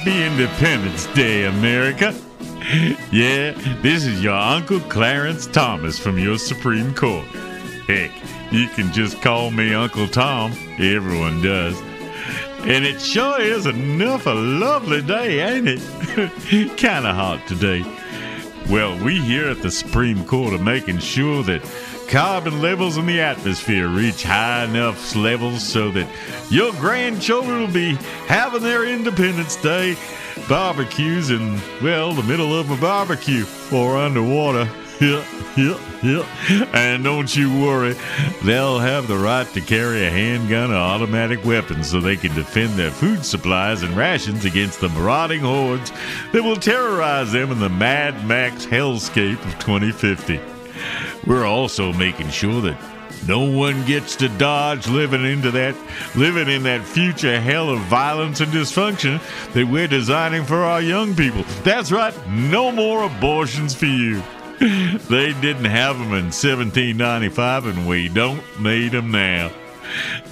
Happy Independence Day, America. Yeah, this is your Uncle Clarence Thomas from your Supreme Court. Heck, you can just call me Uncle Tom. Everyone does. And it sure is enough a lovely day, ain't it? Kinda hot today. Well, we here at the Supreme Court are making sure that carbon levels in the atmosphere reach high enough levels so that your grandchildren will be having their Independence Day barbecues in, well, the middle of a barbecue or underwater. Yeah, yeah, yeah. And don't you worry, they'll have the right to carry a handgun or automatic weapons so they can defend their food supplies and rations against the marauding hordes that will terrorize them in the Mad Max hellscape of 2050. We're also making sure that no one gets to dodge living into that living in that future hell of violence and dysfunction that we're designing for our young people. That's right, no more abortions for you. They didn't have them in 1795 and we don't need them now.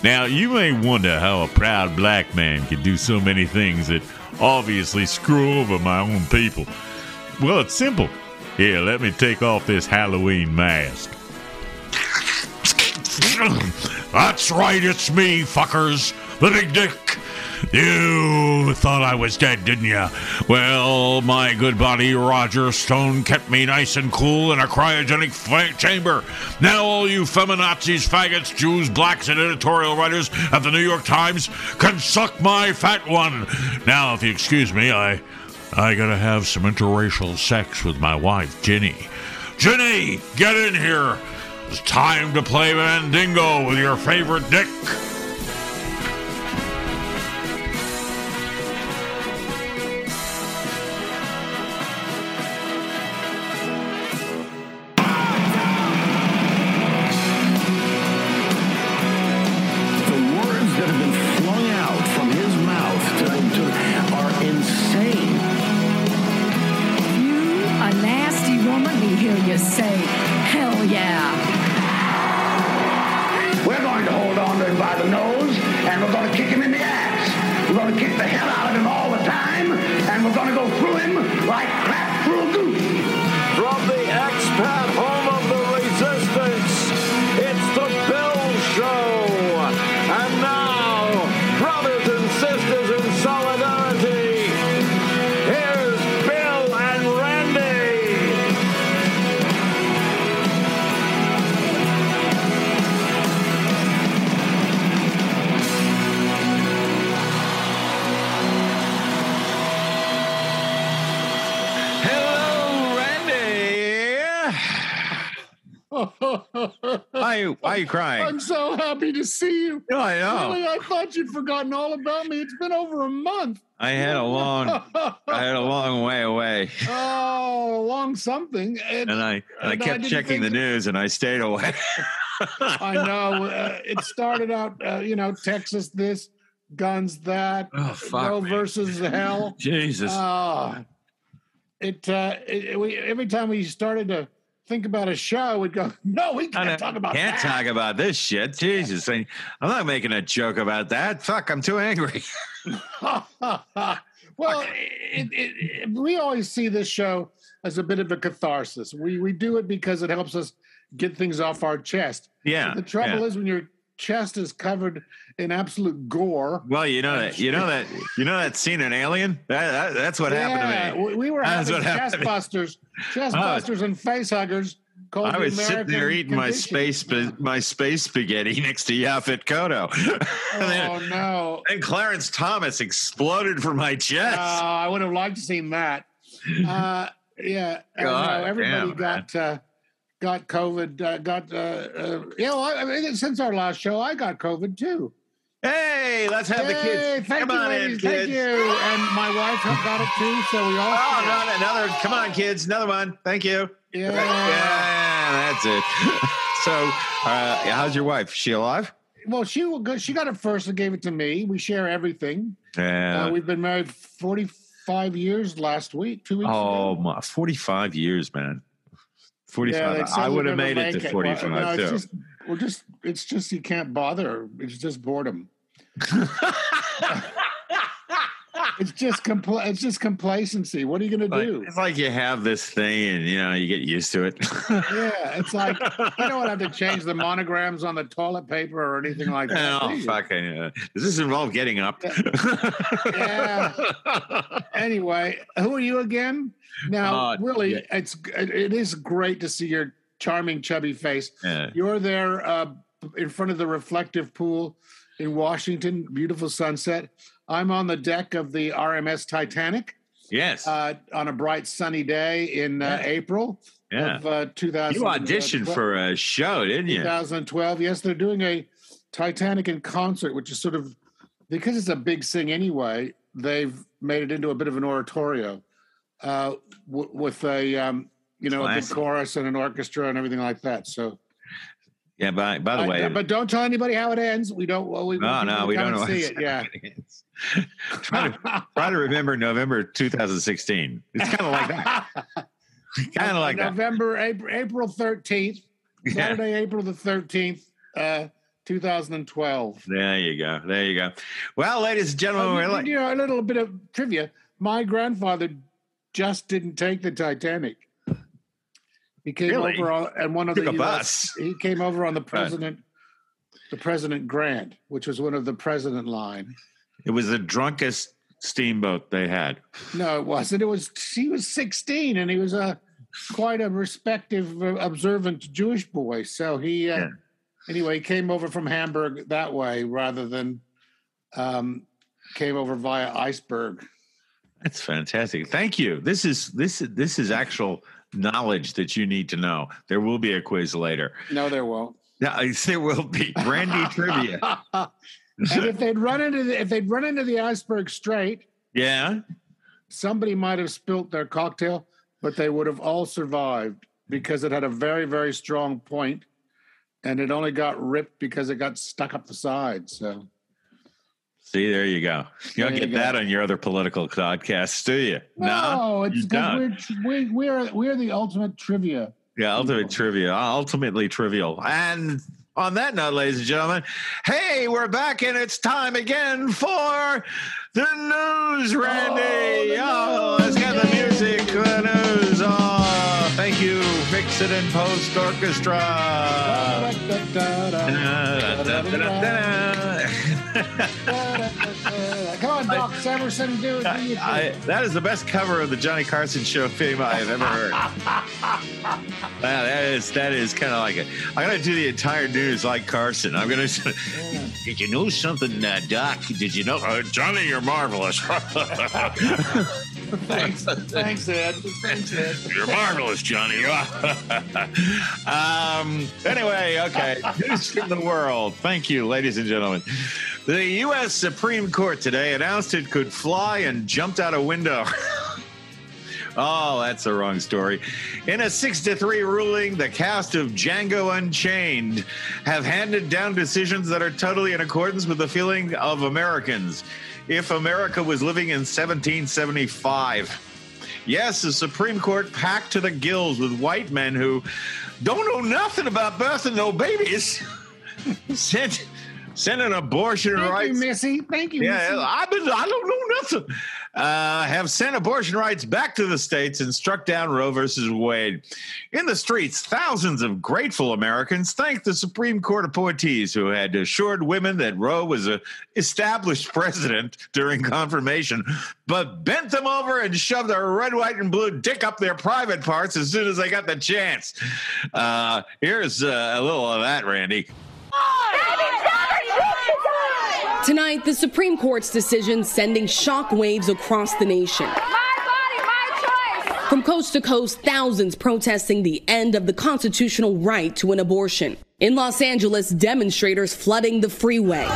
Now, you may wonder how a proud black man could do so many things that obviously screw over my own people. Well, it's simple. Here, let me take off this Halloween mask. That's right, it's me, fuckers. The Big Dick. You thought I was dead, didn't you? Well, my good buddy Roger Stone kept me nice and cool in a cryogenic fa- chamber. Now, all you feminazis, faggots, Jews, blacks, and editorial writers at the New York Times can suck my fat one. Now, if you excuse me, I, I gotta have some interracial sex with my wife, Ginny. Ginny, get in here. It's time to play Mandingo with your favorite dick. About me. It's been over a month. I had a long, I had a long way away, oh, long something. And, and I and I And I kept checking the news, and I stayed away. I know uh, it started out, uh, you know, Texas this, guns that, Oh, fuck Roe me. versus hell. Jesus. Ah, it, uh, it, we, every time we started to think about a show, we'd go, no, we can't talk about can't that. talk about this shit. Jesus, I'm not making a joke about that. Fuck, I'm too angry. well, it, it, we always see this show as a bit of a catharsis. We we do it because it helps us get things off our chest. Yeah. The trouble yeah. is when your chest is covered in absolute gore. Well, you know that you know that you know that scene in Alien. That, that that's what happened to me. we- We were That's having chest busters, chest Oh. busters, and face huggers. Called I the was sitting there eating my space sp- my space spaghetti next to Yaphet Kotto. and then, Oh no! And Clarence Thomas exploded from my chest. Oh, I would have liked to seen that. Uh, yeah, God everybody damn, got uh, got COVID. Uh, got uh, uh, yeah. Well, I mean, since our last show, I got COVID too. hey, let's have the kids. Thank Come you, on ladies. in, Thank kids. you. And my wife got it too, so we all. Oh, no, another. Come on, kids. Another one. Thank you. Yeah. Yeah, that's it. So, uh, how's your wife? She alive? Well, she she got it first and gave it to me. We share everything. Yeah. Uh, we've been married forty five years. Last week, two weeks oh, ago. my, 45 years, man. 45. Yeah, I would have made it to Well, 45 no, it's too. just, we're just, it's just you can't bother. It's just boredom. It's just compl- it's just complacency. What are you going to Like, do? it's like you have this thing and you know you get used to it. Yeah, it's like you don't have to change the monograms on the toilet paper or anything like that. oh fucking! Uh, does this involve getting up? Yeah. Anyway, who are you again? Now, Uh, really, yeah. it's it is great to see your charming, chubby face. Yeah. You're there uh, in front of the reflective pool in Washington. Beautiful sunset. I'm on the deck of the RMS Titanic Yes. uh, on a bright sunny day in uh, Yeah. April yeah. of uh, 2000. You auditioned for a show, didn't you? 2012. Yes, they're doing a Titanic in concert, which is sort of because it's a big sing anyway. They've made it into a bit of an oratorio uh, w- with a um, you know a big chorus and an orchestra and everything like that. So, Yeah. By by the I- way, but don't tell anybody how it ends. We don't. Well, we no, no, we don't know. see it. Yeah. try to try to remember November 2016. It's kind of like that. Kind of like that. November, April, April 13th, Yeah. Saturday, April the 13th, uh, 2012. There you go. There you go. Well, ladies and gentlemen, we're like, you know, a little bit of trivia. My grandfather just didn't take the Titanic. He came Really? over on and one of the US. He came over on the president, the President Grant, which was one of the president line. it was the drunkest steamboat they had. No, it wasn't. It was he was 16 and he was a quite a respective, uh, observant Jewish boy. So he uh, Yeah. anyway he came over from Hamburg that way rather than um, came over via iceberg. That's fantastic. Thank you. This is this this is actual knowledge that you need to know. There will be a quiz later. No, there won't. Yeah, there will be brandy trivia. and if they'd run into the, if they'd run into the iceberg straight, Yeah. somebody might have spilt their cocktail, but they would have all survived because it had a very very strong point, and it only got ripped because it got stuck up the side. So See, there you go. You don't There get you that on your other political podcasts, do you? no, it's you because we're we, we're we're the ultimate trivia. Yeah, ultimate trivia, ultimately trivial. And on that note, ladies and gentlemen, hey, we're back and it's time again for the news, Randy. Oh, let's get the music, the news. Oh, thank you, Fix It and Post Orchestra. Come on, Doc Severinsen, do it. I, that is the best cover of the Johnny Carson show theme I have ever heard. Wow, that is that is kind of like it. I'm gonna do the entire news like Carson. I'm gonna. Did you know something, uh, Doc? Did you know, uh, Johnny? You're marvelous. Thanks, thanks, Ed. Thanks, Ed. You're marvelous, Johnny. um. Anyway, okay. News from the world. Thank you, ladies and gentlemen. The U.S. Supreme Court today announced it could fly and jumped out a window. Oh, that's the wrong story. In a 6 to 3 ruling, the cast of Django Unchained have handed down decisions that are totally in accordance with the feeling of Americans. If America was living in 1775. Yes, the Supreme Court packed to the gills with white men who don't know nothing about birthing no babies. sent, sent an abortion Thank rights. you, Missy. Thank you, Yeah, Missy. I've been. I don't know nothing. Uh, have sent abortion rights back to the states and struck down Roe versus Wade. In the streets, thousands of grateful Americans thanked the Supreme Court appointees who had assured women that Roe was a established precedent during confirmation, but bent them over and shoved a red, white, and blue dick up their private parts as soon as they got the chance. Uh, here's uh, a little of that, Randy. Tonight, the Supreme Court's decision sending shockwaves across the nation. My body, my choice. From coast to coast, thousands protesting the end of the constitutional right to an abortion. In Los Angeles, demonstrators flooding the freeway.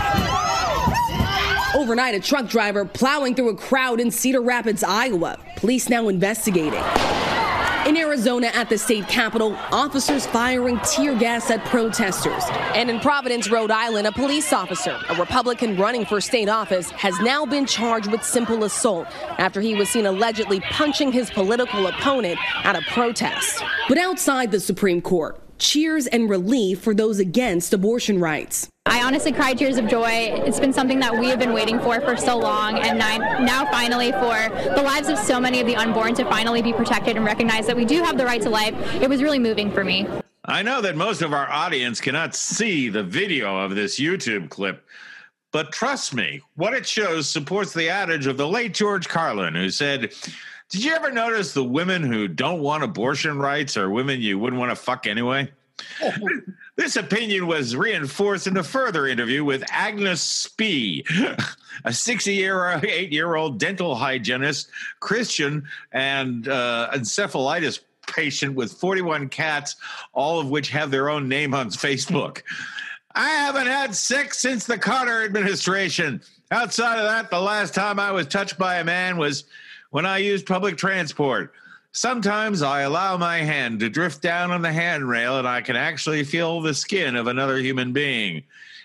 Overnight, a truck driver plowing through a crowd in Cedar Rapids, Iowa. Police now investigating. In Arizona at the state capitol, officers firing tear gas at protesters. And in Providence, Rhode Island, a police officer, a Republican running for state office, has now been charged with simple assault after he was seen allegedly punching his political opponent at a protest. But outside the Supreme Court, cheers and relief for those against abortion rights. I honestly cried tears of joy. It's been something that we have been waiting for for so long, and now finally for the lives of so many of the unborn to finally be protected and recognize that we do have the right to life. It was really moving for me. I know that most of our audience cannot see the video of this YouTube clip, but trust me, what it shows supports the adage of the late George Carlin, who said, Did you ever notice the women who don't want abortion rights are women you wouldn't want to fuck anyway? This opinion was reinforced in a further interview with Agnes Spee, a 68 year old dental hygienist, Christian, and uh, encephalitis patient with 41 cats, all of which have their own name on Facebook. I haven't had sex since the Carter administration. Outside of that, the last time I was touched by a man was when I use public transport. Sometimes I allow my hand to drift down on the handrail and I can actually feel the skin of another human being.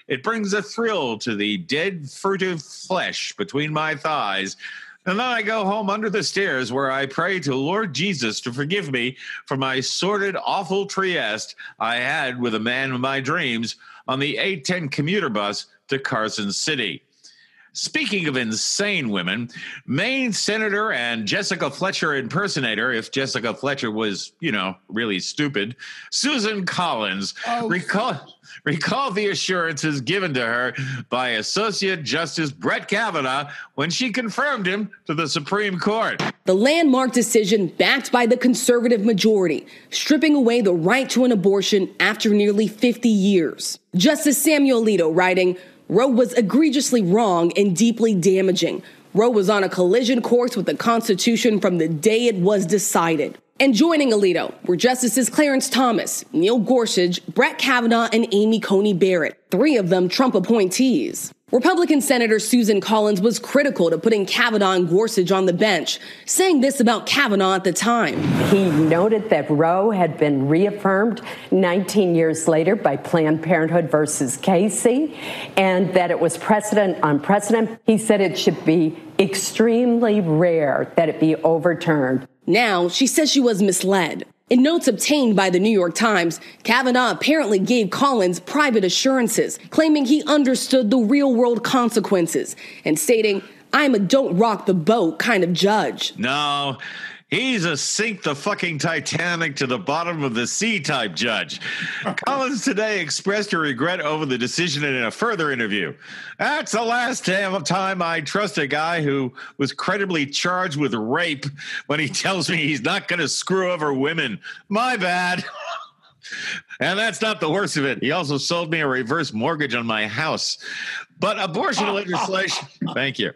It brings a thrill to the dead, furtive flesh between my thighs. And then I go home under the stairs where I pray to Lord Jesus to forgive me for my sordid, awful Trieste I had with a man of my dreams on the 810 commuter bus to Carson City. Speaking of insane women, Maine Senator and Jessica Fletcher impersonator, if Jessica Fletcher was, you know, really stupid, Susan Collins, oh. recall, recall the assurances given to her by Associate Justice Brett Kavanaugh when she confirmed him to the Supreme Court. The landmark decision backed by the conservative majority, stripping away the right to an abortion after nearly 50 years. Justice Samuel Alito writing, Roe was egregiously wrong and deeply damaging. Roe was on a collision course with the Constitution from the day it was decided. And joining Alito were Justices Clarence Thomas, Neil Gorsuch, Brett Kavanaugh, and Amy Coney Barrett, three of them Trump appointees. Republican Senator Susan Collins was critical to putting Kavanaugh and Gorsuch on the bench, saying this about Kavanaugh at the time. He noted that Roe had been reaffirmed 19 years later by Planned Parenthood versus Casey, and that it was precedent on precedent. He said it should be extremely rare that it be overturned. Now, she says she was misled. In notes obtained by the New York Times, Kavanaugh apparently gave Collins private assurances, claiming he understood the real world consequences and stating, I'm a don't rock the boat kind of judge. No, He's a sink the fucking Titanic to the bottom of the sea type judge. Collins today expressed her regret over the decision in a further interview. That's the last damn time I trust a guy who was credibly charged with rape when he tells me he's not going to screw over women. My bad. And that's not the worst of it. He also sold me a reverse mortgage on my house. But abortion legislation, thank you.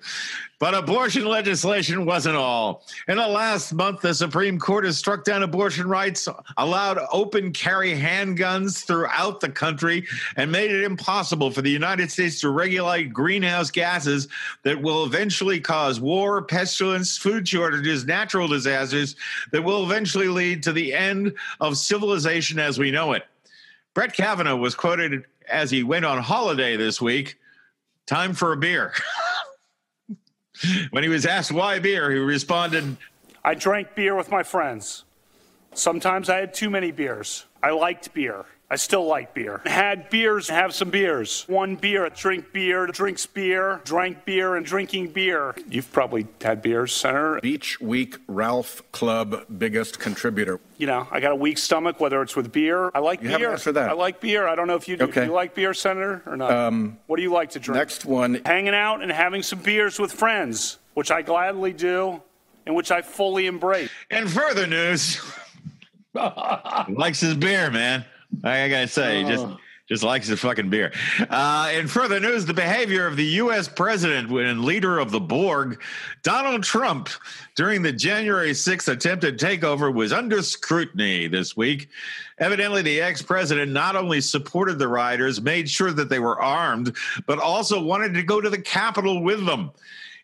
But abortion legislation wasn't all. In the last month, the Supreme Court has struck down abortion rights, allowed open carry handguns throughout the country, and made it impossible for the United States to regulate greenhouse gases that will eventually cause war, pestilence, food shortages, natural disasters that will eventually lead to the end of civilization as we know it. Brett Kavanaugh was quoted as he went on holiday this week time for a beer. when he was asked why beer, he responded, I drank beer with my friends. Sometimes I had too many beers. I liked beer. I still like beer. Had beers, have some beers. One beer, drink beer, drinks beer, drank beer, and drinking beer. You've probably had beers, Senator. Beach Week Ralph Club biggest contributor. You know, I got a weak stomach, whether it's with beer. I like you beer. Haven't answered that. I like beer. I don't know if you do. Okay. Do you like beer, Senator, or not? Um, what do you like to drink? Next one. Hanging out and having some beers with friends, which I gladly do and which I fully embrace. And further news, likes his beer, man. I, gotta say, just oh. just likes his fucking beer. Uh, in further news, the behavior of the U.S. president and leader of the Borg, Donald Trump, during the January 6th attempted takeover was under scrutiny this week. Evidently, the ex president not only supported the rioters, made sure that they were armed, but also wanted to go to the Capitol with them.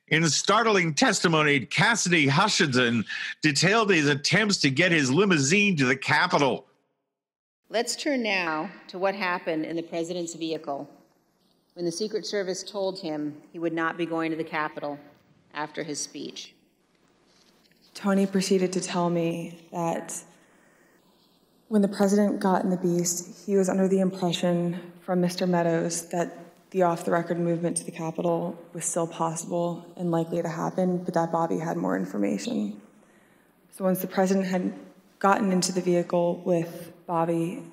In startling testimony, Cassidy Hutchinson detailed his attempts to get his limousine to the Capitol. Let's turn now to what happened in the president's vehicle when the Secret Service told him he would not be going to the Capitol after his speech. Tony proceeded to tell me that When the president got in the beast, he was under the impression from Mr. Meadows that the off the record movement to the Capitol was still possible and likely to happen, but that Bobby had more information. So once the president had gotten into the vehicle with Bobby,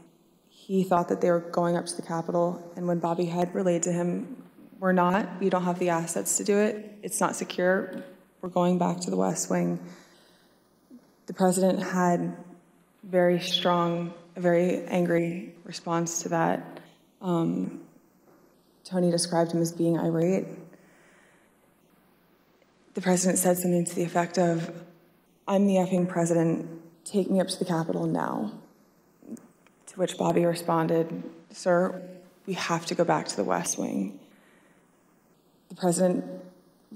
he thought that they were going up to the Capitol. And when Bobby had relayed to him, We're not, we don't have the assets to do it, it's not secure, we're going back to the West Wing. The president had very strong, a very angry response to that. Um, Tony described him as being irate. The president said something to the effect of, I'm the effing president, take me up to the Capitol now. To which Bobby responded, Sir, we have to go back to the West Wing. The president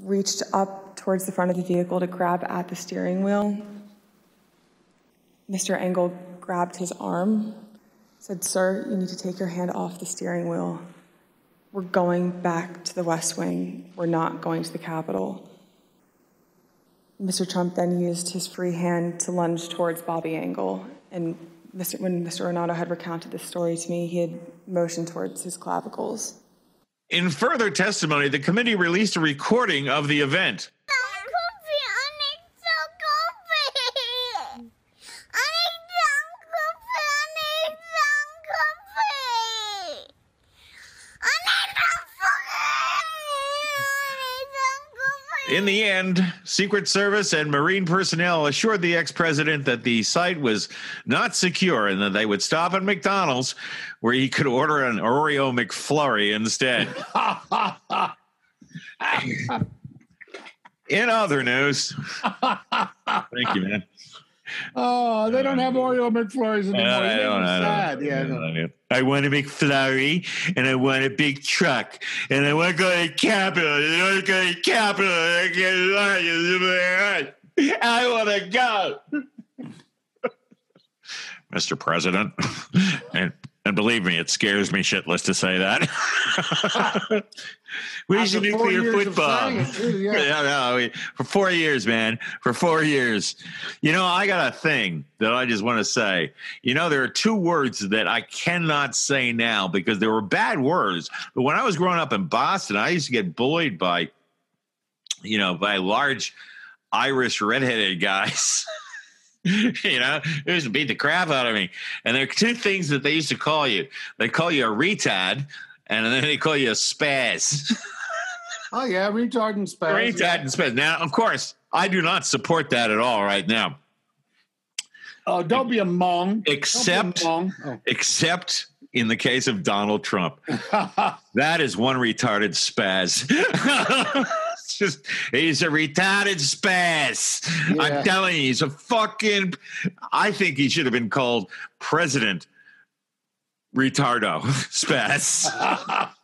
reached up towards the front of the vehicle to grab at the steering wheel. Mr. Engel grabbed his arm, said, Sir, you need to take your hand off the steering wheel. We're going back to the West Wing. We're not going to the Capitol. Mr. Trump then used his free hand to lunge towards Bobby Engel. And Mr. when Mr. Ornato had recounted this story to me, he had motioned towards his clavicles. In further testimony, the committee released a recording of the event. In the end, Secret Service and Marine personnel assured the ex president that the site was not secure and that they would stop at McDonald's where he could order an Oreo McFlurry instead. In other news, thank you, man. Oh, they don't have um, Oreo McFlurries anymore. I It's don't- I don't- sad. Yeah. I don't- I want a McFlurry and I want a big truck and I want to go to Capitol. I want to go to Capitol. I can't- I want to go. Mr. President, and and believe me, it scares me shitless to say that. we After four nuclear football? saying it, yeah. no, we- for four years, man. For four years. You know, I got a thing that I just want to say. You know, there are two words that I cannot say now because they were bad words. But when I was growing up in Boston, I used to get bullied by, you know, by large Irish redheaded guys. you know, they used to beat the crap out of me. And there are two things that they used to call you. They call you a retard, and then they call you a spaz. Oh yeah, retard and spaz. retard and spaz. Now, of course, I do not support that at all right now. Oh, don't be a mong. Except, a mong. Oh. except in the case of Donald Trump. that is one retarded spaz. Just he's a retarded spaz. Yeah. I'm telling you, he's a fucking. I think he should have been called President Retardo Spaz.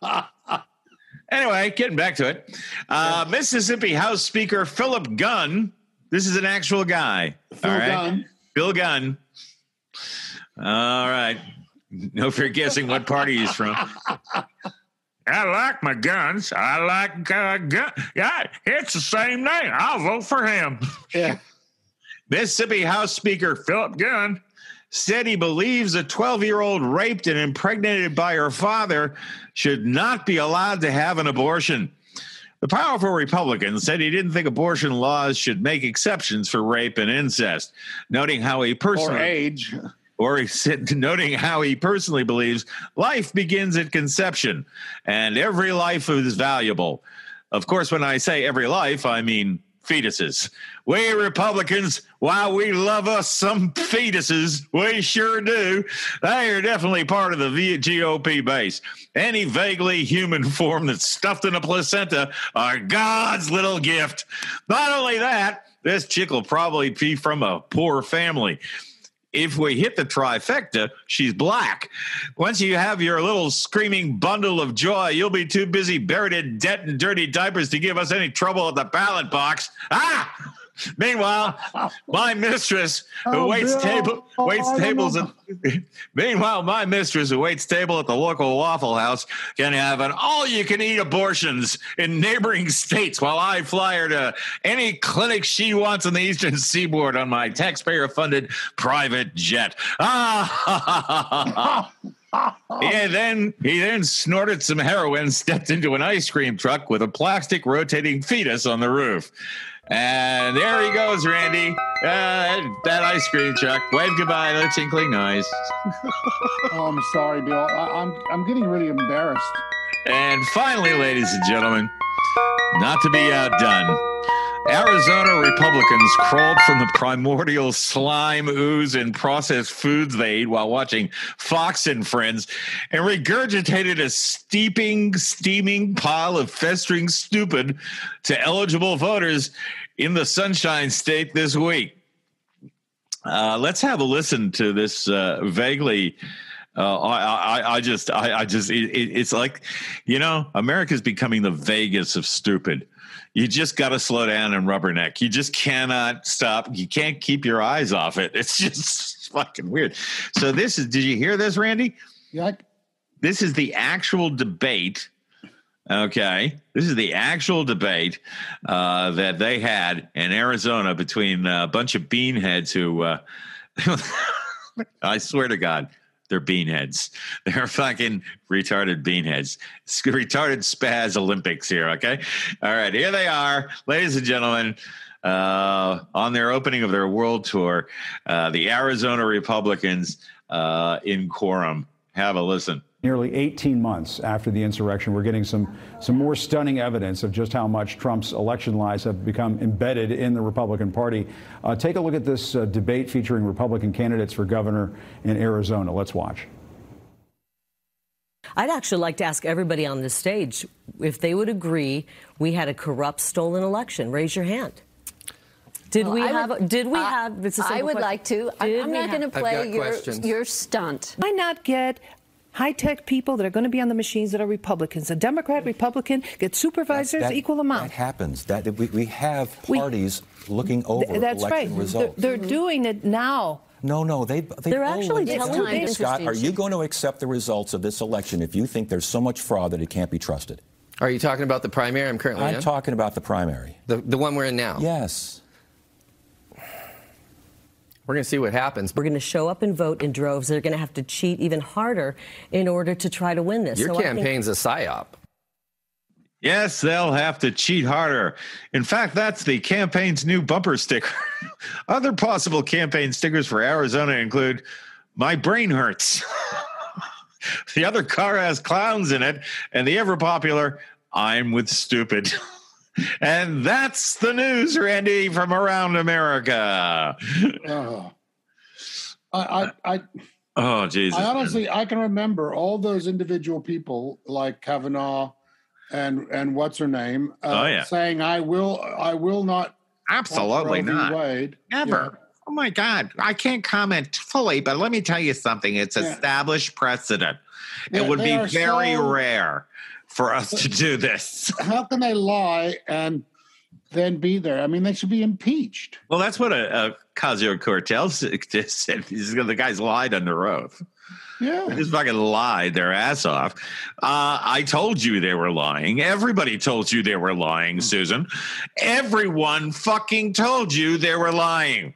anyway, getting back to it, uh, Mississippi House Speaker Philip Gunn. This is an actual guy. Phil all right, Gunn. Phil Gunn. All right. No fear guessing what party he's from. I like my guns. I like uh, gun. Yeah, it's the same name. I'll vote for him. Yeah. Mississippi House Speaker Philip Gunn said he believes a 12 year old raped and impregnated by her father should not be allowed to have an abortion. The powerful Republican said he didn't think abortion laws should make exceptions for rape and incest, noting how he personally Or age. Or he said, noting how he personally believes life begins at conception and every life is valuable. Of course, when I say every life, I mean fetuses. We Republicans, while we love us some fetuses, we sure do. They are definitely part of the GOP base. Any vaguely human form that's stuffed in a placenta are God's little gift. Not only that, this chick will probably be from a poor family if we hit the trifecta, she's black. Once you have your little screaming bundle of joy, you'll be too busy buried in debt and dirty diapers to give us any trouble at the ballot box. Ah! Meanwhile, my mistress who Oh, waits Bill. table Oh, waits I tables. At, meanwhile, my mistress who waits table at the local Waffle House can have an all-you-can-eat abortions in neighboring states while I fly her to any clinic she wants on the Eastern Seaboard on my taxpayer-funded private jet. Ah! And then he then snorted some heroin, stepped into an ice cream truck with a plastic rotating fetus on the roof. And there he goes, Randy. Uh, that ice cream truck. Wave goodbye the tinkling noise. Oh, I'm sorry, Bill. I, I'm I'm getting really embarrassed. And finally, ladies and gentlemen, not to be outdone, Arizona Republicans crawled from the primordial slime, ooze, and processed foods they ate while watching Fox and Friends and regurgitated a steeping, steaming pile of festering stupid to eligible voters in the Sunshine State this week. Uh, let's have a listen to this uh, vaguely. Uh, I, I, I just, I, I just, it, it, it's like, you know, America's becoming the Vegas of stupid. You just got to slow down and rubberneck. You just cannot stop. You can't keep your eyes off it. It's just fucking weird. So this is. Did you hear this, Randy? Yeah. This is the actual debate. Okay, this is the actual debate uh, that they had in Arizona between a bunch of beanheads who, uh, I swear to God, they're beanheads. They're fucking retarded beanheads. It's retarded spaz Olympics here. Okay, all right, here they are, ladies and gentlemen. Uh, on their opening of their world tour, uh, the Arizona Republicans uh, in quorum. Have a listen. Nearly 18 months after the insurrection, we're getting some, some more stunning evidence of just how much Trump's election lies have become embedded in the Republican Party. Uh, take a look at this uh, debate featuring Republican candidates for governor in Arizona. Let's watch. I'd actually like to ask everybody on this stage if they would agree we had a corrupt, stolen election. Raise your hand. Did Well, we I have? would- did we I- have? It's a I simple would question. like to. I- Did I'm not going to play your, your stunt. Why not get high tech people that are going to be on the machines that are Republicans? A Democrat, Republican, get supervisors, That- equal amount. That happens. That we, we have We- parties looking over Th- That's election right. They're, results. they're doing it now. no, no, they they They're know actually what telling results. us. Scott, are you going to accept the results of this election if you think there's so much fraud that it can't be trusted? Are you talking about the primary I'm currently I'm in? talking about the primary. The, the one we're in now? Yes. We're going to see what happens. We're going to show up and vote in droves. They're going to have to cheat even harder in order to try to win this. Your So I think- campaign's a psyop. Yes, they'll have to cheat harder. In fact, that's the campaign's new bumper sticker. Other possible campaign stickers for Arizona include My brain hurts. the other car has clowns in it, and the ever popular I'm with stupid. and that's the news, Randy, from around America. Oh. I, I, I, Oh, Jesus. I honestly, I can remember all those individual people like Kavanaugh and and what's her name uh, Oh, yeah. saying, "I will, I will not." Absolutely not. Wade. Never. Oh my God. I can't comment fully, but let me tell you something. It's Yeah. established precedent. Yeah, it would be very so- rare for us to do this. How can they lie and then be there? I mean, they should be impeached. Well, that's what a, a Casio Cortez said. He's, the guys lied under oath. Yeah. They just fucking lied their ass off. Uh, I told you they were lying. Everybody told you they were lying, Susan. Everyone fucking told you they were lying.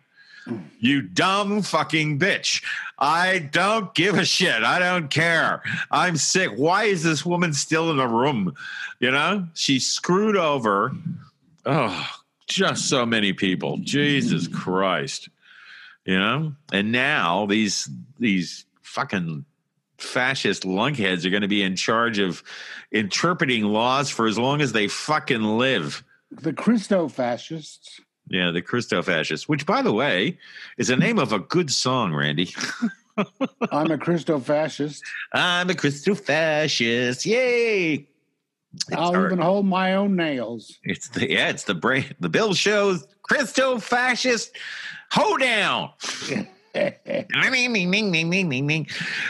You dumb fucking bitch. I don't give a shit. I don't care. I'm sick. Why is this woman still in the room? You know, she screwed over. Oh, just so many people. Jesus Christ. You know? And now these these fucking fascist lunkheads are going to be in charge of interpreting laws for as long as they fucking live. The Christo fascists. Yeah, the Christo fascist, which, by the way, is the name of a good song, Randy. I'm a Christo fascist. I'm a Christo fascist. Yay! I'll our- even hold my own nails. It's the yeah, it's the brain. The Bill shows Christo fascist hoedown.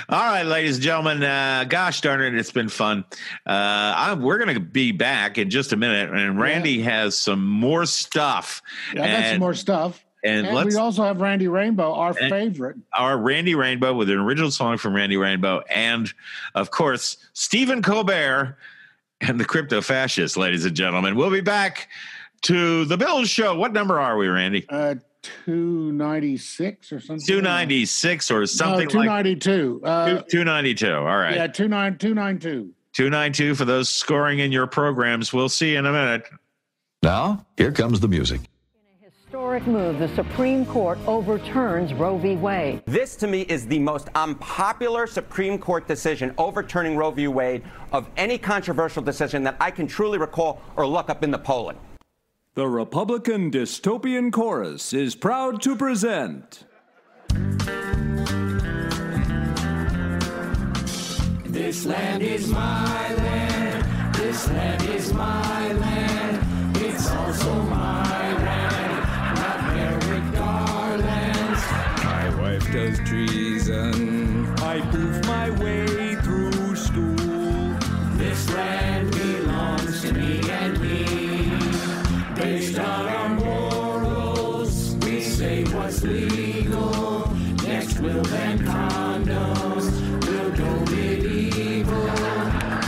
All right, ladies and gentlemen. Uh, gosh darn it, it's been fun. Uh, I, we're going to be back in just a minute, and Randy has some more stuff. Yeah, I got some more stuff. and And, let's- we also have Randy Rainbow, our favorite. Our Randy Rainbow with an original song from Randy Rainbow, and of course Stephen Colbert and the Crypto Fascists, ladies and gentlemen. We'll be back to the Bill Show. What number are we, Randy? Uh, 296 or something. Two ninety six or something no, like 292. Uh, two ninety two. All right. Yeah, 29 292. 292 for those scoring in your programs. We'll see you in a minute. Now, here comes the music. In a historic move. The Supreme Court overturns Roe v. Wade. This, to me, is the most unpopular Supreme Court decision overturning Roe v. Wade of any controversial decision that I can truly recall or look up in the polling. The Republican Dystopian Chorus is proud to present. This land is my land. This land is my land. It's also my land. Not Merrick Garland's. My wife does treason. I prove my way through school. This land what's legal. Next we'll ban condoms. We'll go medieval.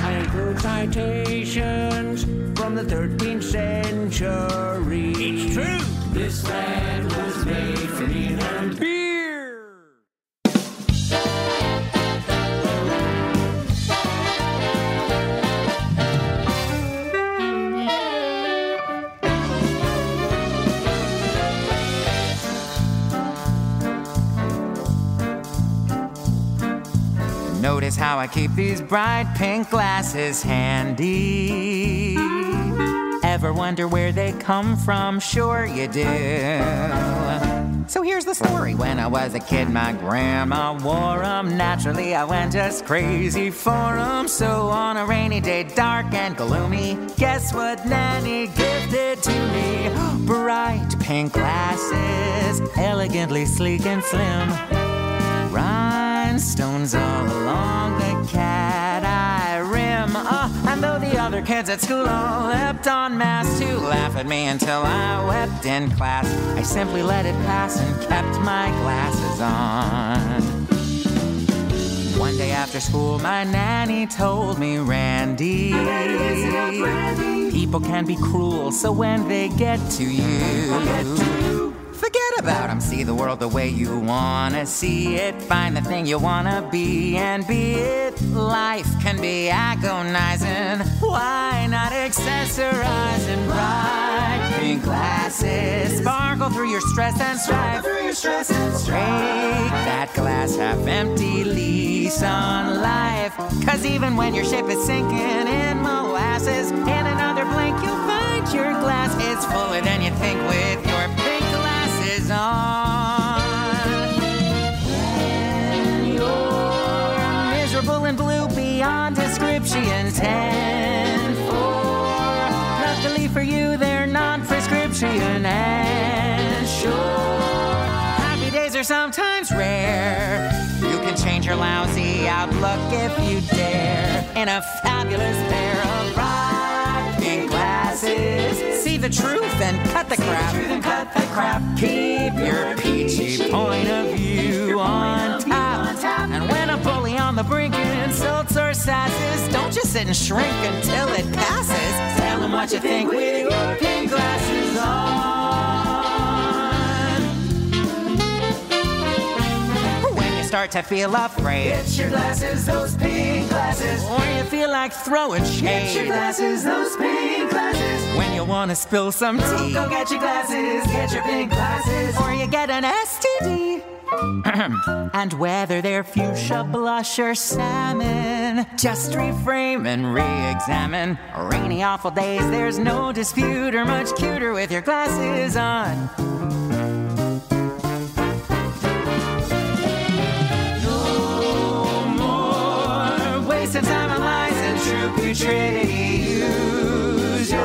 I include citations from the 13th century. I keep these bright pink glasses handy. Ever wonder where they come from? Sure you do. So here's the story. When I was a kid, my grandma wore 'em. Naturally, I went just crazy for 'em. So on a rainy day, dark and gloomy, guess what Nanny gifted to me? Bright pink glasses, elegantly sleek and slim. Rhinestones all along cat eye rim. Uh, and though the other kids at school all leapt on mass to laugh at me until I wept in class, I simply let it pass and kept my glasses on. One day after school, my nanny told me, Randy, people can be cruel, so when they get to you, forget about them. See the world the way you wanna see it. Find the thing you wanna be and be it. Life can be agonizing. Why not accessorize in bright pink glasses? Sparkle through your stress and strife. Break that glass half empty lease on life. Cause even when your ship is sinking in molasses, in another blink you'll find your glass is fuller than you think with your on. When you're miserable and blue beyond description, ten for luckily for you, they're non-prescription and sure. Happy days are sometimes rare. You can change your lousy outlook if you dare. In a fabulous pair of pink glasses. See the truth and cut the crap. and cut the crap. Keep your peachy point of view on top. And when a bully on the brink insults or sasses, don't just sit and shrink until it passes. Tell them what you think with your pink glasses on. Start to feel afraid, Get your glasses, those pink glasses. or you feel like throwing shade. Get your glasses, those pink glasses. When you want to spill some tea. Go get your glasses, get your pink glasses. Or you get an STD. and whether they're fuchsia, blush, or salmon, just reframe and re examine. Rainy, awful days, there's no dispute, or much cuter with your glasses on. True putridity. Use your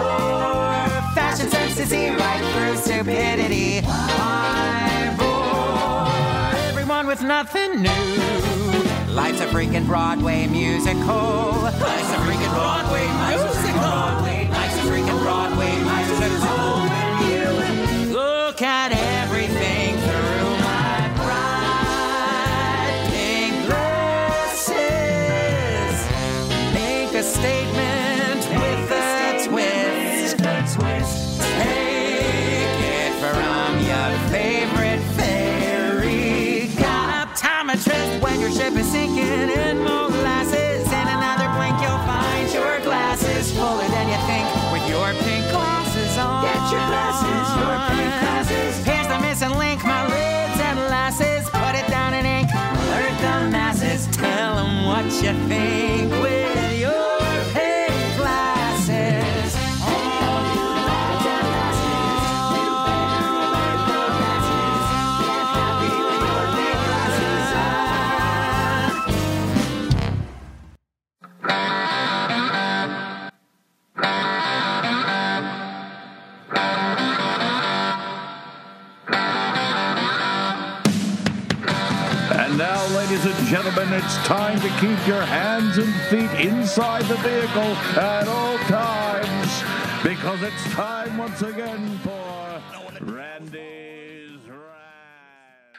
fashion sense to see right through stupidity. I bore everyone with nothing new. Life's a freaking Broadway musical. Life's a freaking Broadway musical. Life's a freaking Broadway musical. Look at everything and gentlemen, it's time to keep your hands and feet inside the vehicle at all times because it's time once again for Randy's ride.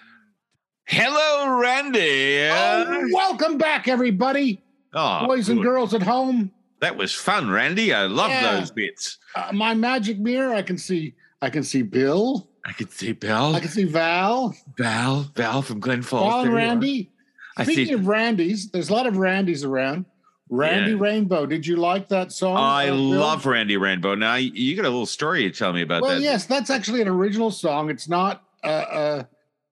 Hello, Randy. Oh, welcome back, everybody. Oh, Boys and good. girls at home. That was fun, Randy. I love Yeah. those bits. Uh, my magic mirror, I can see I can see Bill. I can see Bill. I can see Val. Val, Val from Glen Falls. Val and There you. Randy. I Speaking see- of Randys, there's a lot of Randys around. Randy Yeah. Rainbow. Did you like that song? I uh, love Randy Rainbow. Now you- got a little story to tell me about that. Well, that. yes, that's actually an original song. It's not uh, uh,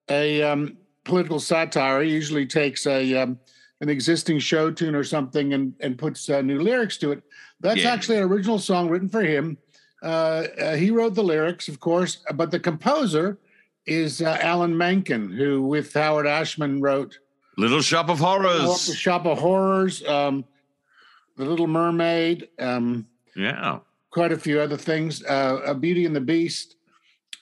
a um, political satire. He usually takes a um, an existing show tune or something and and puts uh, new lyrics to it. That's Yeah. actually an original song written for him. Uh, uh, he wrote the lyrics, of course, but the composer is uh, Alan Menken, who with Howard Ashman wrote Little Shop of the Horrors. Shop of Horrors, um, The Little Mermaid. Um, Yeah. quite a few other things, uh, a Beauty and the Beast,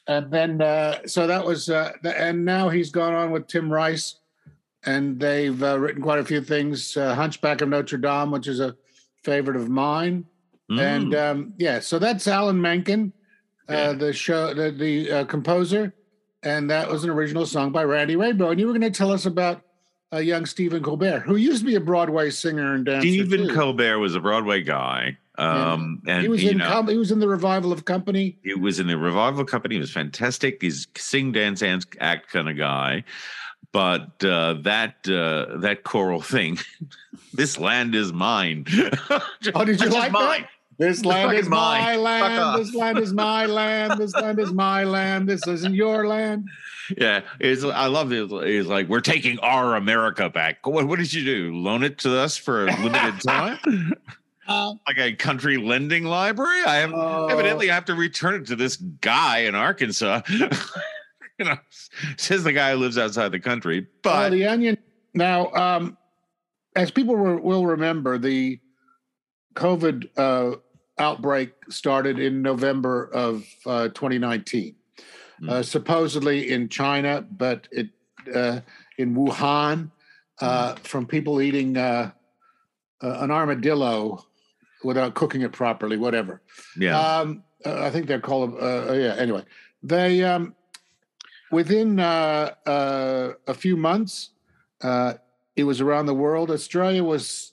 and then uh, so that was, uh, the, and now he's gone on with Tim Rice, and they've uh, written quite a few things. Uh, Hunchback of Notre Dame, which is a favorite of mine, and um, yeah, so that's Alan Menken, uh, the show, the, the uh, composer, and that was an original song by Randy Rainbow. And you were going to tell us about uh, young Stephen Colbert, who used to be a Broadway singer and dancer. Stephen too. Colbert was a Broadway guy. Um, and he was in know, com- he was in the revival of Company. He was in the revival company. He was fantastic. He's sing, dance, and act kind of guy. But uh, that uh, that choral thing, this land is mine. Oh, did you like mine. This land is my. Land. This land is my land. This land is my land. This isn't your land. Yeah, it's, I love it. It's like we're taking our America back. What, what did you do? Loan it to us for a limited time? Uh, like a country lending library? I have Oh. evidently I have to return it to this guy in Arkansas. you know, says the guy who lives outside the country. Well, But the onion. Now, um, as people will will remember, the COVID uh, outbreak started in November of uh, 2019, uh, supposedly in China, but it uh, in Wuhan uh, from people eating an armadillo without cooking it properly, whatever. yeah, Um, I think they're called. Yeah. Anyway, they um, within uh, uh, a few months, uh, it was around the world. Australia was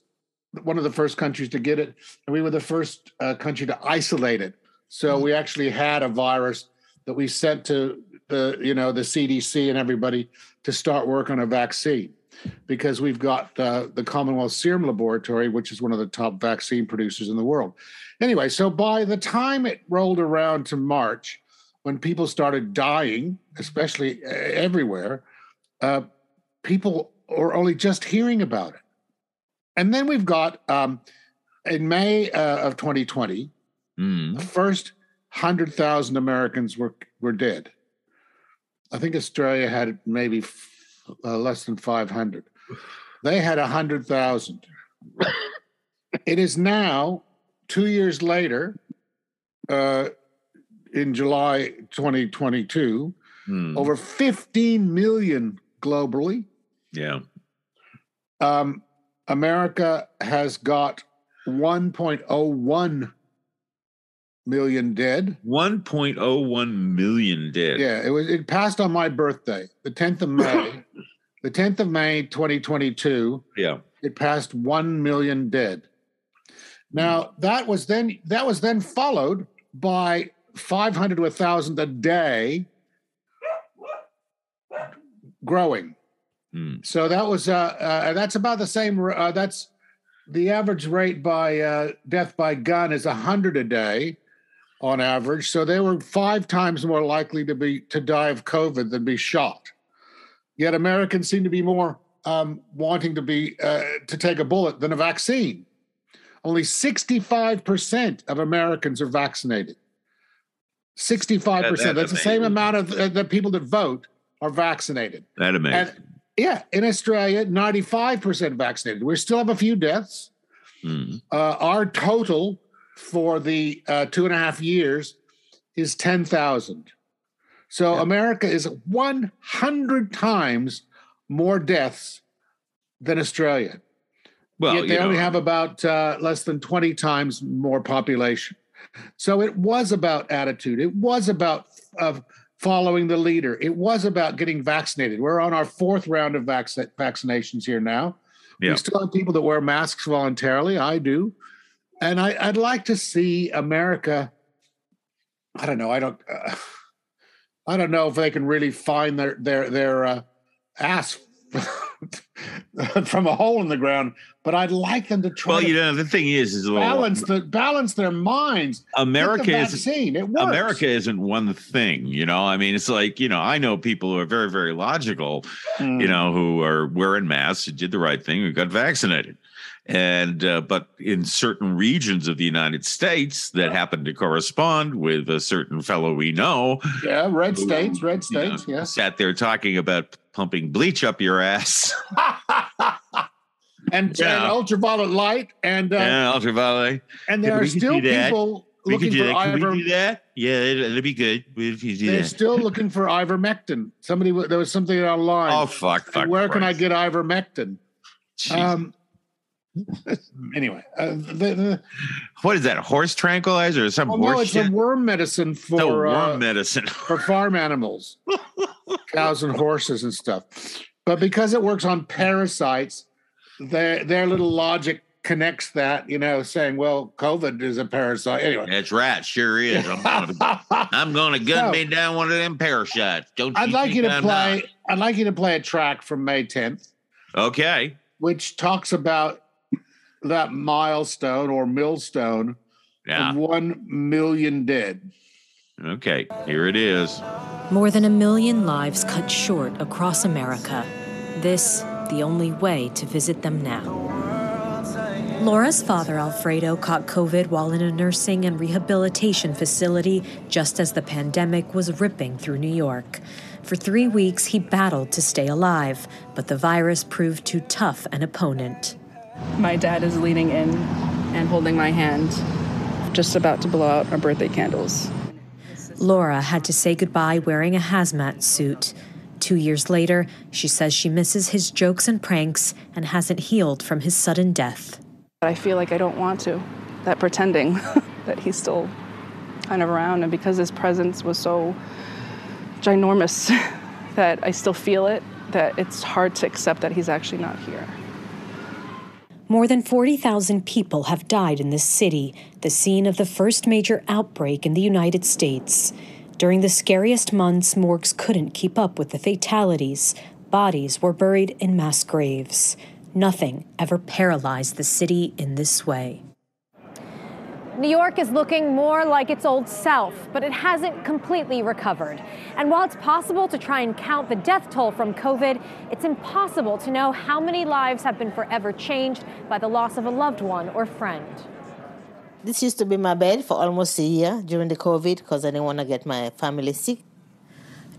one of the first countries to get it, and we were the first uh, country to isolate it. So we actually had a virus that we sent to the you know the CDC and everybody to start work on a vaccine because we've got uh, the Commonwealth Serum Laboratory, which is one of the top vaccine producers in the world. Anyway, so by the time it rolled around to March, when people started dying, especially uh, everywhere, uh, people were only just hearing about it. And then we've got um, in May uh, of 2020, Mm. the first 100,000 Americans were, were dead. I think Australia had maybe f- uh, less than 500. They had 100,000. it is now, two years later, uh, in July 2022, Hmm. over 15 million globally. Yeah. Um, America has got 1.01 million dead. 1.01 million dead. Yeah, it was. It passed on my birthday, the 10th of May. the 10th of May, 2022. Yeah. It passed 1 million dead. Now mm. that was then that was then followed by 500 to 1,000 a day growing. So that was uh, uh, that's about the same. Uh, that's the average rate by uh, death by gun is 100 a day on average. So they were five times more likely to be to die of COVID than be shot. Yet Americans seem to be more um, wanting to be uh, to take a bullet than a vaccine. Only 65% of Americans are vaccinated. 65%. That- that's That's the same amount of uh, the people that vote are vaccinated. That amazing. And yeah, in Australia, 95% vaccinated. We still have a few deaths. Hmm. Uh, our total for the uh, two and a half years is 10,000. So America is 100 times more deaths than Australia. Well, Yet they only know- have about uh, less than 20 times more population. So it was about attitude. It was about of following the leader. It was about getting vaccinated. We're on our fourth round of vac- vaccinations here now. Yeah. We still have people that wear masks voluntarily. I do, and I, I'd like to see America. I don't know. I don't. Uh, I don't know if they can really find their their their uh, ass from a hole in the ground, but I'd like them to try Well, to you know, the thing is, is well, balance the balance their minds. America is vaccine. It works. America isn't one thing, you know. I mean, it's like you know, I know people who are very, very logical, Hmm. you know, who are wearing masks, who did the right thing, who got vaccinated, and uh, but in certain regions of the United States that happen to correspond with a certain fellow we know, Yeah, red who, states, red know, states. yes. sat there talking about pumping bleach up your ass and, Yeah. and ultraviolet light, and uh, and ultraviolet, and there Yeah, are still people We looking for that. Can iver. we do that? Yeah, it'll, it'll be good. If you do They're that. still looking for ivermectin. Somebody there was something online. Oh fuck! Fuck! Where can I get ivermectin? Um. Anyway, uh, the, the, What is that? Horse tranquilizer or some well, horse no, it's shit? a worm medicine It's a for worm uh, medicine. for farm animals, cows and horses and stuff. But because it works on parasites, their their little logic connects that, you know, saying, well, COVID is a parasite. Anyway, That's right. Sure is. I'm gonna, I'm gonna gun So- me down one of them parasites. Don't I'd like you to I'm play. I'd like you to play a track from May 10th. Okay. which talks about that milestone or millstone Yeah. of one million dead. Okay. Here it is. More than a million lives cut short across America. This, the only way to visit them now. Laura's father, Alfredo, caught COVID while in a nursing and rehabilitation facility just as the pandemic was ripping through New York. For three weeks, he battled to stay alive, but the virus proved too tough an opponent. My dad is leaning in and holding my hand, just about to blow out our birthday candles. Laura had to say goodbye wearing a hazmat suit. Two years later, she says she misses his jokes and pranks and hasn't healed from his sudden death. But I feel like I don't want to. That pretending that he's still kind of around, and because his presence was so ginormous that I still feel it, that it's hard to accept that he's actually not here. More than 40,000 people have died in this city, the scene of the first major outbreak in the United States. During the scariest months, morgues couldn't keep up with the fatalities. Bodies were buried in mass graves. Nothing ever paralyzed the city in this way. New York is looking more like its old self, but it hasn't completely recovered. And while it's possible to try and count the death toll from COVID, it's impossible to know how many lives have been forever changed by the loss of a loved one or friend. This used to be my bed for almost a year during the COVID because I didn't want to get my family sick.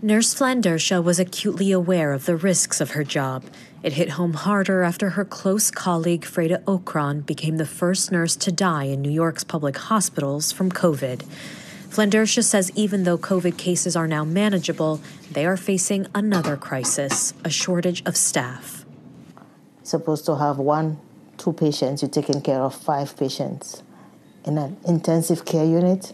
Nurse Flandersha was acutely aware of the risks of her job. It hit home harder after her close colleague Freda Ocran became the first nurse to die in New York's public hospitals from COVID. Flandersha says even though COVID cases are now manageable, they are facing another crisis a shortage of staff. supposed to have one, two patients, you're taking care of five patients in an intensive care unit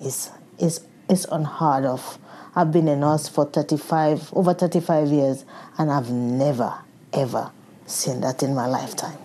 is is is unheard of. I've been a nurse for 35 over 35 years and I've never ever seen that in my lifetime.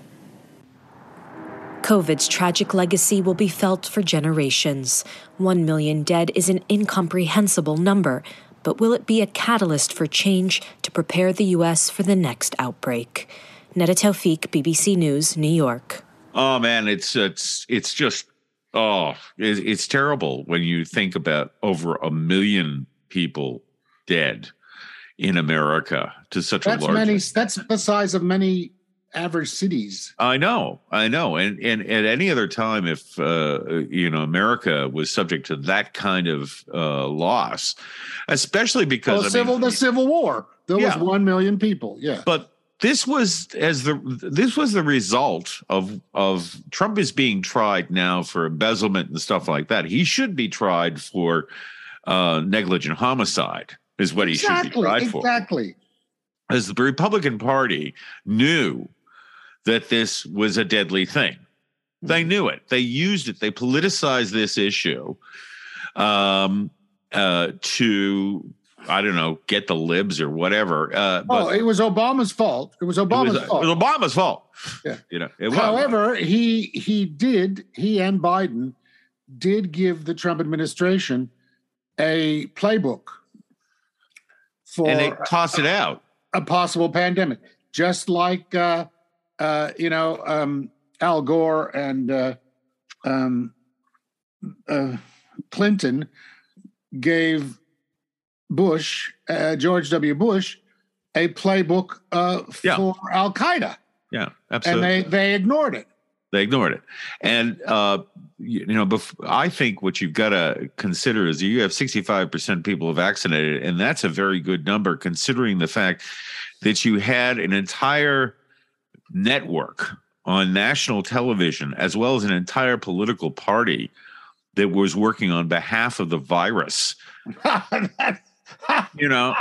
COVID's tragic legacy will be felt for generations. One million dead is an incomprehensible number, but will it be a catalyst for change to prepare the U.S. for the next outbreak? Nada Tawfik, BBC News, New York. Oh man, it's it's it's just oh, it's, it's terrible when you think about over a million people dead in America to such That's a large. many. That's the size of many average cities. I know, I know, and and at any other time, if uh, you know America was subject to that kind of uh, loss, especially because Well, civil mean, the Civil War. There Yeah. was one million people. Yeah. but this was as the this was the result of of Trump is being tried now for embezzlement and stuff like that. He should be tried for uh, negligent homicide. Is what he should be exactly. tried for. Exactly. As the Republican Party knew that this was a deadly thing. They knew it. They used it. They politicized this issue um, uh, to, I don't know, get the libs or whatever. Uh, oh, it was Obama's fault. It was it Obama's was, it fault. was Obama's fault. Yeah. You know, it was. However, he he did he and Biden did give the Trump administration a playbook for and they tossed it out. a possible pandemic, just like uh, uh, you know um, Al Gore and uh, um, uh, Clinton gave Bush, uh, George W. Bush, a playbook uh, for Al Qaeda, Yeah, absolutely. and they they ignored it. They ignored it. And, uh, you, you know, bef- I think what you've got to consider is you have 65% people vaccinated, and that's a very good number considering the fact that you had an entire network on national television, as well as an entire political party that was working on behalf of the virus. you know,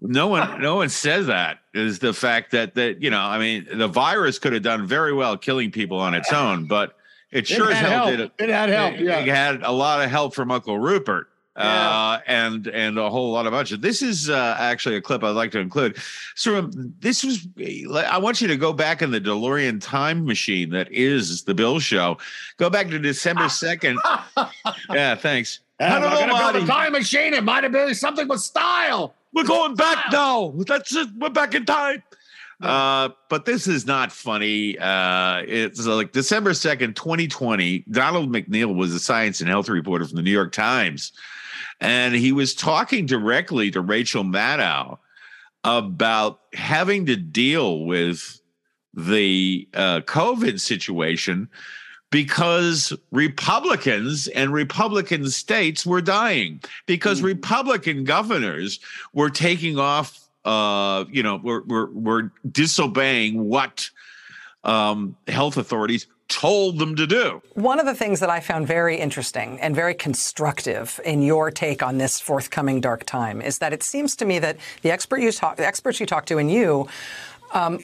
no one no one says that is the fact that that you know i mean the virus could have done very well killing people on its own but it It sure as hell help. did it It had help, it, yeah. it had a lot of help from uncle rupert uh, and and a whole lot of bunch of this is uh, actually a clip I'd like to include. So um, this was I want you to go back in the DeLorean time machine that is the Bill Show. Go back to December second. yeah, thanks. I'm I don't know, gonna build Marty. a time machine. It might have been something with style. We're going back now. That's it. We're back in time. Uh, but this is not funny. Uh, it's like December 2nd, 2020. Donald McNeil was a science and health reporter from the New York Times. And he was talking directly to Rachel Maddow about having to deal with the uh, COVID situation because Republicans and Republican states were dying because Republican governors were taking off, uh, you know, were, were, were disobeying what um, health authorities told them to do. One of the things that I found very interesting and very constructive in your take on this forthcoming dark time is that it seems to me that the expert you talk, the experts you talk to, and you. Um,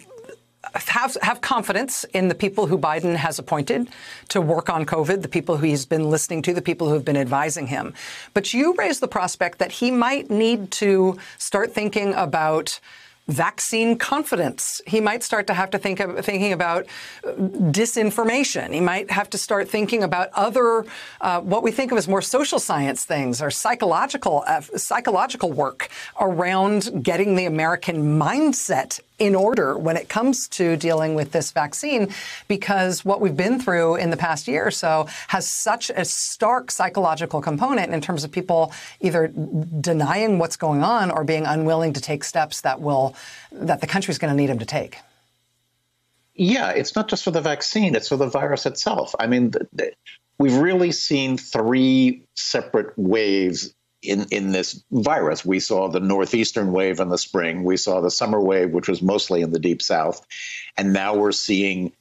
have have confidence in the people who Biden has appointed to work on COVID, the people who he's been listening to, the people who have been advising him. But you raise the prospect that he might need to start thinking about vaccine confidence. He might start to have to think of thinking about uh, disinformation. He might have to start thinking about other uh, what we think of as more social science things or psychological uh, psychological work around getting the American mindset in order when it comes to dealing with this vaccine because what we've been through in the past year or so has such a stark psychological component in terms of people either denying what's going on or being unwilling to take steps that will that the country is going to need them to take. Yeah, it's not just for the vaccine, it's for the virus itself. I mean, we've really seen three separate waves in, in this virus. We saw the northeastern wave in the spring, we saw the summer wave, which was mostly in the deep south, and now we're seeing.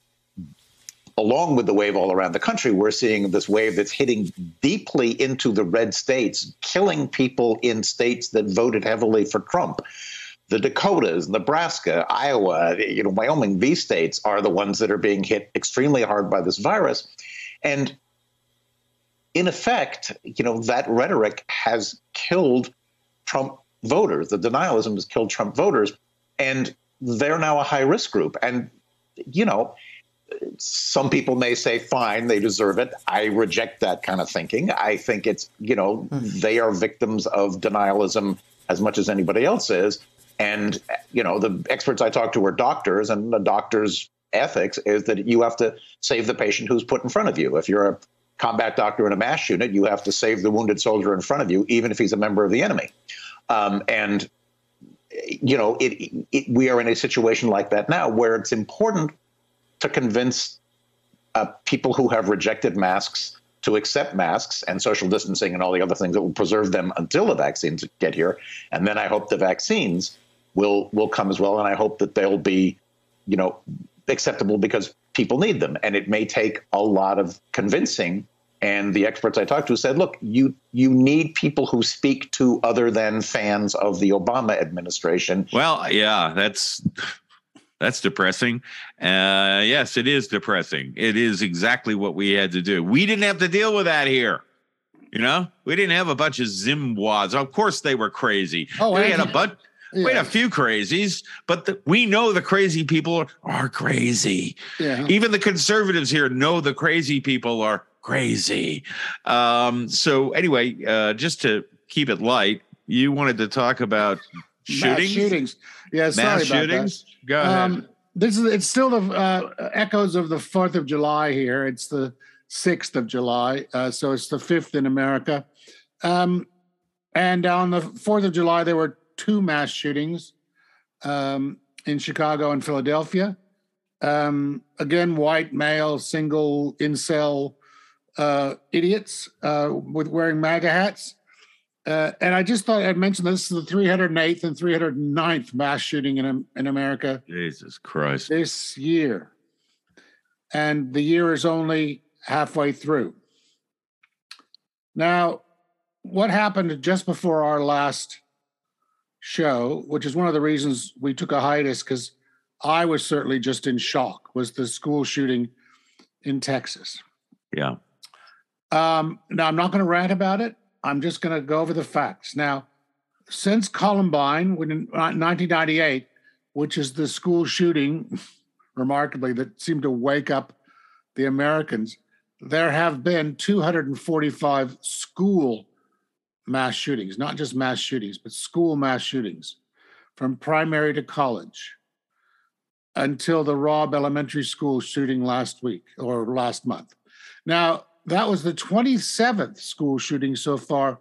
Along with the wave all around the country, we're seeing this wave that's hitting deeply into the red states, killing people in states that voted heavily for Trump. The Dakotas, Nebraska, Iowa, you know, Wyoming, these states are the ones that are being hit extremely hard by this virus. And in effect, you know, that rhetoric has killed Trump voters. The denialism has killed Trump voters. And they're now a high risk group. And, you know, some people may say, fine, they deserve it. I reject that kind of thinking. I think it's, you know, mm. they are victims of denialism as much as anybody else is. And, you know, the experts I talk to are doctors, and the doctor's ethics is that you have to save the patient who's put in front of you. If you're a combat doctor in a mass unit, you have to save the wounded soldier in front of you, even if he's a member of the enemy. Um, and, you know, it, it, we are in a situation like that now where it's important to convince uh, people who have rejected masks to accept masks and social distancing and all the other things that will preserve them until the vaccines get here. And then I hope the vaccines will will come as well. And I hope that they'll be, you know, acceptable because people need them. And it may take a lot of convincing. And the experts I talked to said, look, you you need people who speak to other than fans of the Obama administration. Well, yeah, that's that's depressing. Uh, yes, it is depressing. It is exactly what we had to do. We didn't have to deal with that here. You know, we didn't have a bunch of Zimwads. Of course, they were crazy. Oh, we had a bunch. Yeah. We had a few crazies, but the, we know the crazy people are, are crazy. Yeah. Even the conservatives here know the crazy people are crazy. Um, so anyway, uh, just to keep it light, you wanted to talk about shootings. Mass shootings. Yeah, sorry Mass about shootings. That. Go ahead. Um, this is it's still the uh, echoes of the Fourth of July here. It's the sixth of July, uh, so it's the fifth in America. Um, and on the Fourth of July, there were two mass shootings um, in Chicago and Philadelphia. Um, again, white male, single incel uh, idiots uh, with wearing MAGA hats. Uh, and I just thought I'd mention this is the 308th and 309th mass shooting in in America. Jesus Christ! This year, and the year is only halfway through. Now, what happened just before our last show, which is one of the reasons we took a hiatus, because I was certainly just in shock, was the school shooting in Texas. Yeah. Um, now I'm not going to rant about it. I'm just going to go over the facts. Now, since Columbine, in 1998, which is the school shooting, remarkably, that seemed to wake up the Americans, there have been 245 school mass shootings, not just mass shootings, but school mass shootings from primary to college until the Robb Elementary School shooting last week or last month. Now, that was the 27th school shooting so far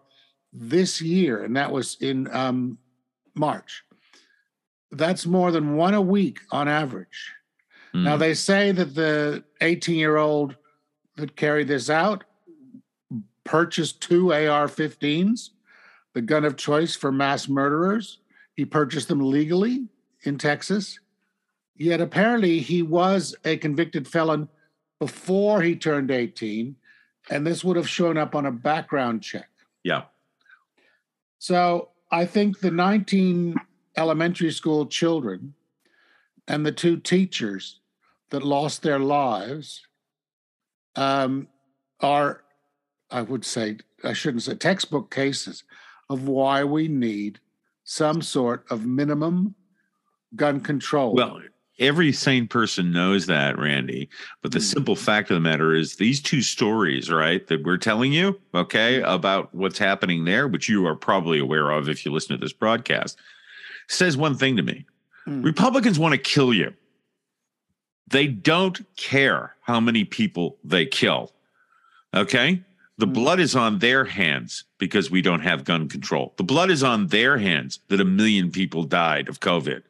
this year, and that was in um, March. That's more than one a week on average. Mm. Now, they say that the 18 year old that carried this out purchased two AR 15s, the gun of choice for mass murderers. He purchased them legally in Texas. Yet apparently he was a convicted felon before he turned 18 and this would have shown up on a background check. Yeah. So I think the 19 elementary school children and the two teachers that lost their lives um, are, I would say, I shouldn't say textbook cases of why we need some sort of minimum gun control. Well, every sane person knows that, Randy. But the mm. simple fact of the matter is these two stories, right, that we're telling you, okay, mm. about what's happening there, which you are probably aware of if you listen to this broadcast, says one thing to me. Mm. Republicans want to kill you. They don't care how many people they kill. Okay? The mm. blood is on their hands because we don't have gun control. The blood is on their hands that a million people died of COVID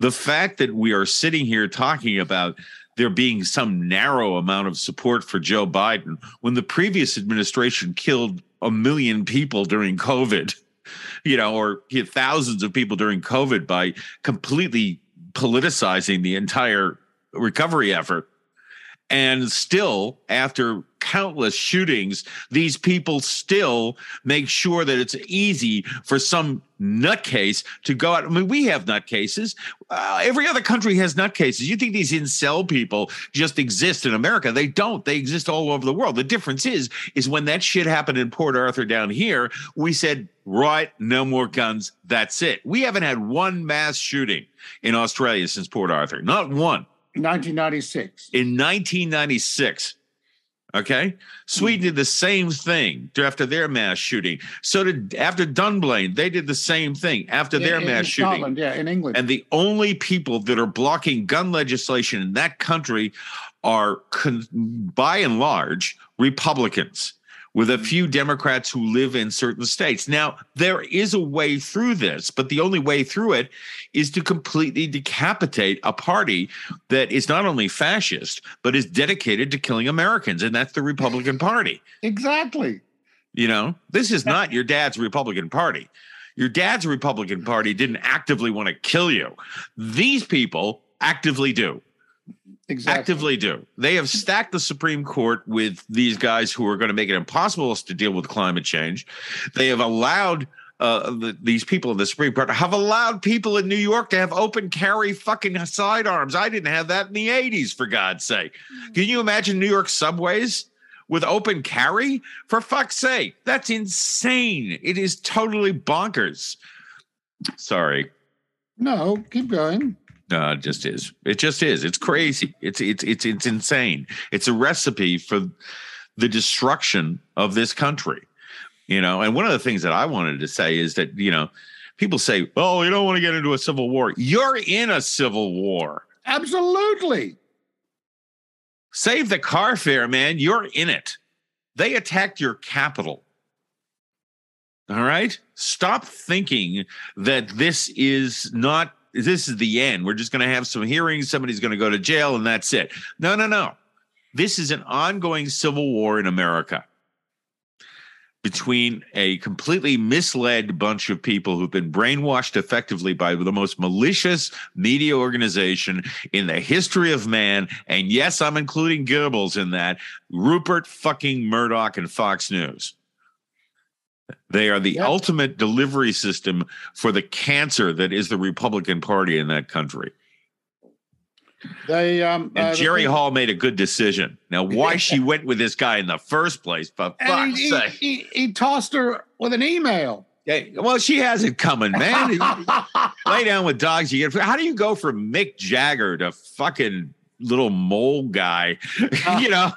the fact that we are sitting here talking about there being some narrow amount of support for Joe Biden when the previous administration killed a million people during COVID, you know, or thousands of people during COVID by completely politicizing the entire recovery effort. And still, after countless shootings, these people still make sure that it's easy for some nutcase to go out. I mean, we have nutcases. Uh, every other country has nutcases. You think these incel people just exist in America? They don't. They exist all over the world. The difference is, is when that shit happened in Port Arthur down here, we said, right, no more guns. That's it. We haven't had one mass shooting in Australia since Port Arthur. Not one. 1996. In 1996. Okay. Sweden did the same thing after their mass shooting. So did after Dunblane, they did the same thing after In- their in mass shooting. Scotland, yeah, in England. And the only people that are blocking gun legislation in that country are, con- by and large, Republicans, with a few Democrats who live in certain states. Now, there is a way through this, but the only way through it is to completely decapitate a party that is not only fascist, but is dedicated to killing Americans. And that's the Republican Party. Exactly. You know, this is not your dad's Republican Party. Your dad's Republican Party didn't actively want to kill you. These people actively do. Exactly. Actively do. They have stacked the Supreme Court with these guys who are going to make it impossible to deal with climate change. They have allowed uh, the, these people in the Supreme Court have allowed people in New York to have open carry fucking sidearms. I didn't have that in the 80s, for God's sake. Can you imagine New York subways? with open carry? For fuck's sake, that's insane. It is totally bonkers. Sorry. No, keep going. No, it just is. It just is. It's crazy. It's it's it's it's insane. It's a recipe for the destruction of this country. You know, and one of the things that I wanted to say is that, you know, people say, "Oh, you don't want to get into a civil war." You're in a civil war. Absolutely. Save the car fare, man. You're in it. They attacked your capital. All right? Stop thinking that this is not this is the end. We're just going to have some hearings, somebody's going to go to jail and that's it. No, no, no. This is an ongoing civil war in America between a completely misled bunch of people who've been brainwashed effectively by the most malicious media organization in the history of man. And yes, I'm including Goebbels in that Rupert fucking Murdoch and Fox News. They are the ultimate delivery system for the cancer that is the Republican Party in that country. They um And uh, Jerry thing- Hall made a good decision. Now, why she went with this guy in the first place, and fuck's he, sake. he, he, tossed her with an email. Yeah, well, she has it coming, man. Lay down with dogs. You get. How do you go from Mick Jagger to fucking little mole guy? you know.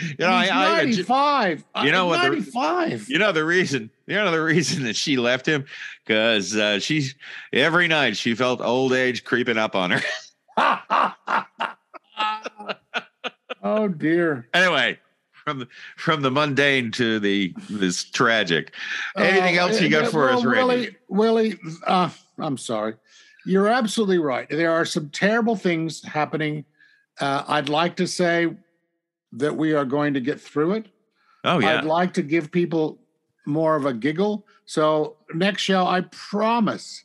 You know, He's I, I, 95. you know what? The, 95. you know the reason. You know the reason that she left him because uh, she's every night she felt old age creeping up on her. oh dear. Anyway, from the from the mundane to the this tragic. Anything Uh, else you got uh, for well, us, Randy? Willie, Willie, uh, I'm sorry. You're absolutely right. There are some terrible things happening. Uh, I'd like to say that we are going to get through it. Oh yeah. I'd like to give people more of a giggle. So next show, I promise,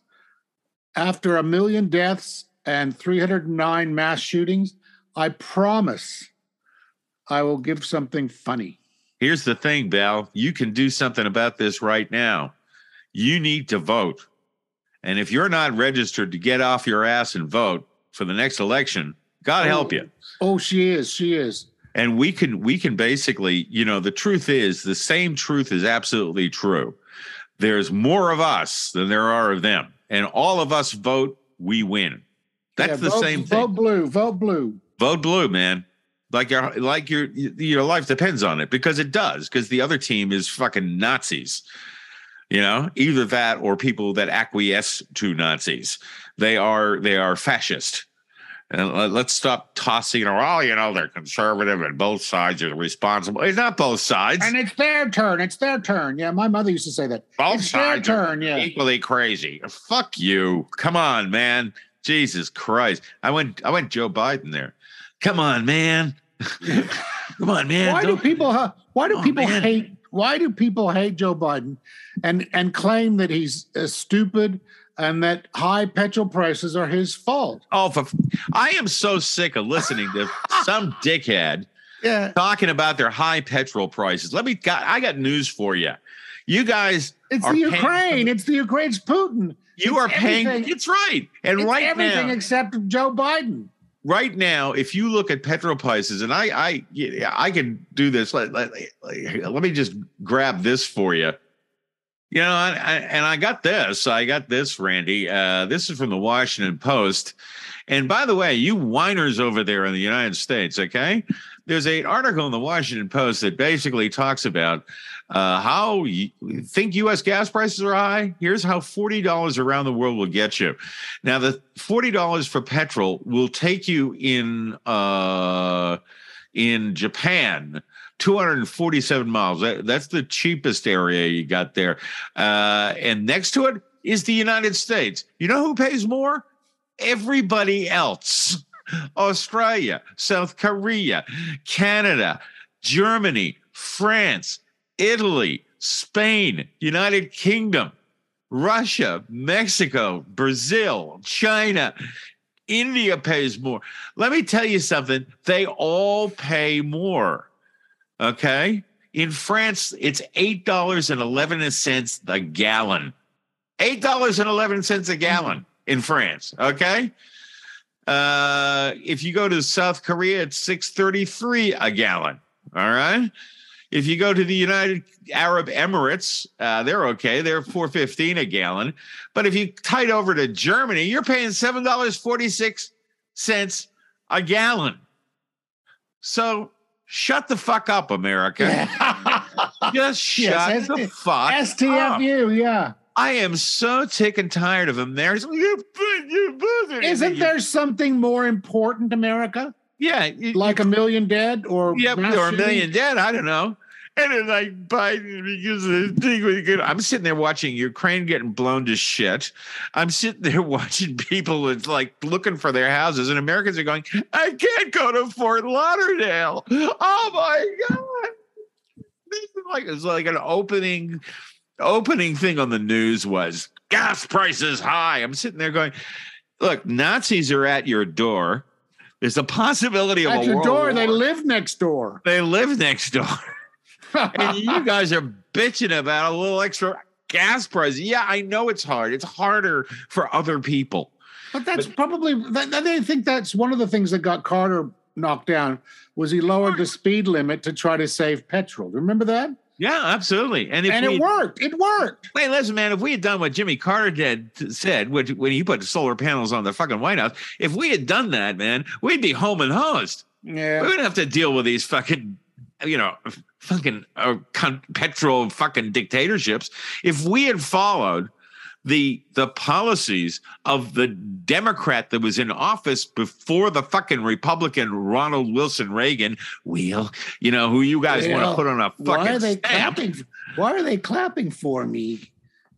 after a million deaths and 309 mass shootings, I promise I will give something funny. Here's the thing, Val. You can do something about this right now. You need to vote. And if you're not registered to get off your ass and vote for the next election, God help you. Oh, oh she is. She is. And we can we can basically, you know, the truth is the same truth is absolutely true. There's more of us than there are of them. And all of us vote, we win. That's Yeah, the vote- same thing. Vote blue. Vote blue. vote blue man like your like your your life depends on it because it does because the other team is fucking nazis you know either that or people that acquiesce to nazis they are they are fascist and let- let's stop tossing oh you know they're conservative and both sides are responsible it's not both sides And it's their turn. It's their turn. Yeah, my mother used to say that. both it's their sides are turn. Yeah. equally crazy fuck you come on man jesus christ i went i went joe biden there come on man come on man why do Don't- people? ha- Why do people hate? Why do people hate Joe Biden, and and claim that he's uh, stupid and that high petrol prices are his fault? Oh, for, I am so sick of listening to some dickhead Yeah. talking about their high petrol prices. Let me got I got news for you. You guys It's the Ukraine. It's the Ukraine's Putin. You It's are paying everything- it's right. And it's right everything now except Joe Biden. right now, if you look at petrol prices, and I, I, yeah, I can do this. Let, let, let me just grab this for you. You know, I, I, and I got this. I got this, Randy. Uh, this is from the Washington Post. And by the way, you whiners over there in the United States, okay? There's an article in the Washington Post that basically talks about uh, how you think U.S. gas prices are high. Here's how forty dollars around the world will get you. Now, the forty dollars for petrol will take you in uh, in Japan. 247 miles. That, that's the cheapest area you got there. Uh, and next to it is the United States. You know who pays more? Everybody else. Australia, South Korea, Canada, Germany, France, Italy, Spain, United Kingdom, Russia, Mexico, Brazil, China, India pays more. Let me tell you something. They all pay more. Okay. In France, it's $8.11 a gallon. $8.11 a gallon in France. Okay. Uh, if you go to South Korea, it's 633 a gallon. All right. If you go to the United Arab Emirates, uh, they're okay. They're 415 a gallon. But if you tide over to Germany, you're paying $7.46 a gallon. So shut the fuck up, America. Just shut Yes, the ST fuck up. STFU, yeah. I am so sick and tired of Americans. You, you, you, Isn't there something more important, America? Yeah, like a million dead or Yep, or a million dead. I don't know. And then like Biden because of the thing with the- I'm sitting there watching Ukraine getting blown to shit. I'm sitting there watching people that's like looking for their houses, and Americans are going, I can't go to Fort Lauderdale. Oh my God. This is like it's like an opening opening thing on the news was gas prices high. I'm sitting there going, look, Nazis are at your door. There's a possibility of At a your door, war. they live next door. They live next door. and you guys are bitching about a little extra gas price. Yeah, I know it's hard. It's harder for other people. But that's probably that, that- I think that's one of the things that got Carter knocked down was he lowered the speed limit to try to save petrol. Do you remember that? Yeah, absolutely. And if and we- it worked. It worked. Wait, listen, man, if we had done what Jimmy Carter did said when, when he put solar panels on the fucking White House, if we had done that, man, we'd be home and hosed. Yeah. We wouldn't have to deal with these fucking, you know, fucking uh, petrol fucking dictatorships. If we had followed the the policies of the Democrat that was in office before the fucking Republican Ronald Wilson Reagan, we'll, you know, who you guys want to put on a fucking why are they stamp. clapping? Why are they clapping for me?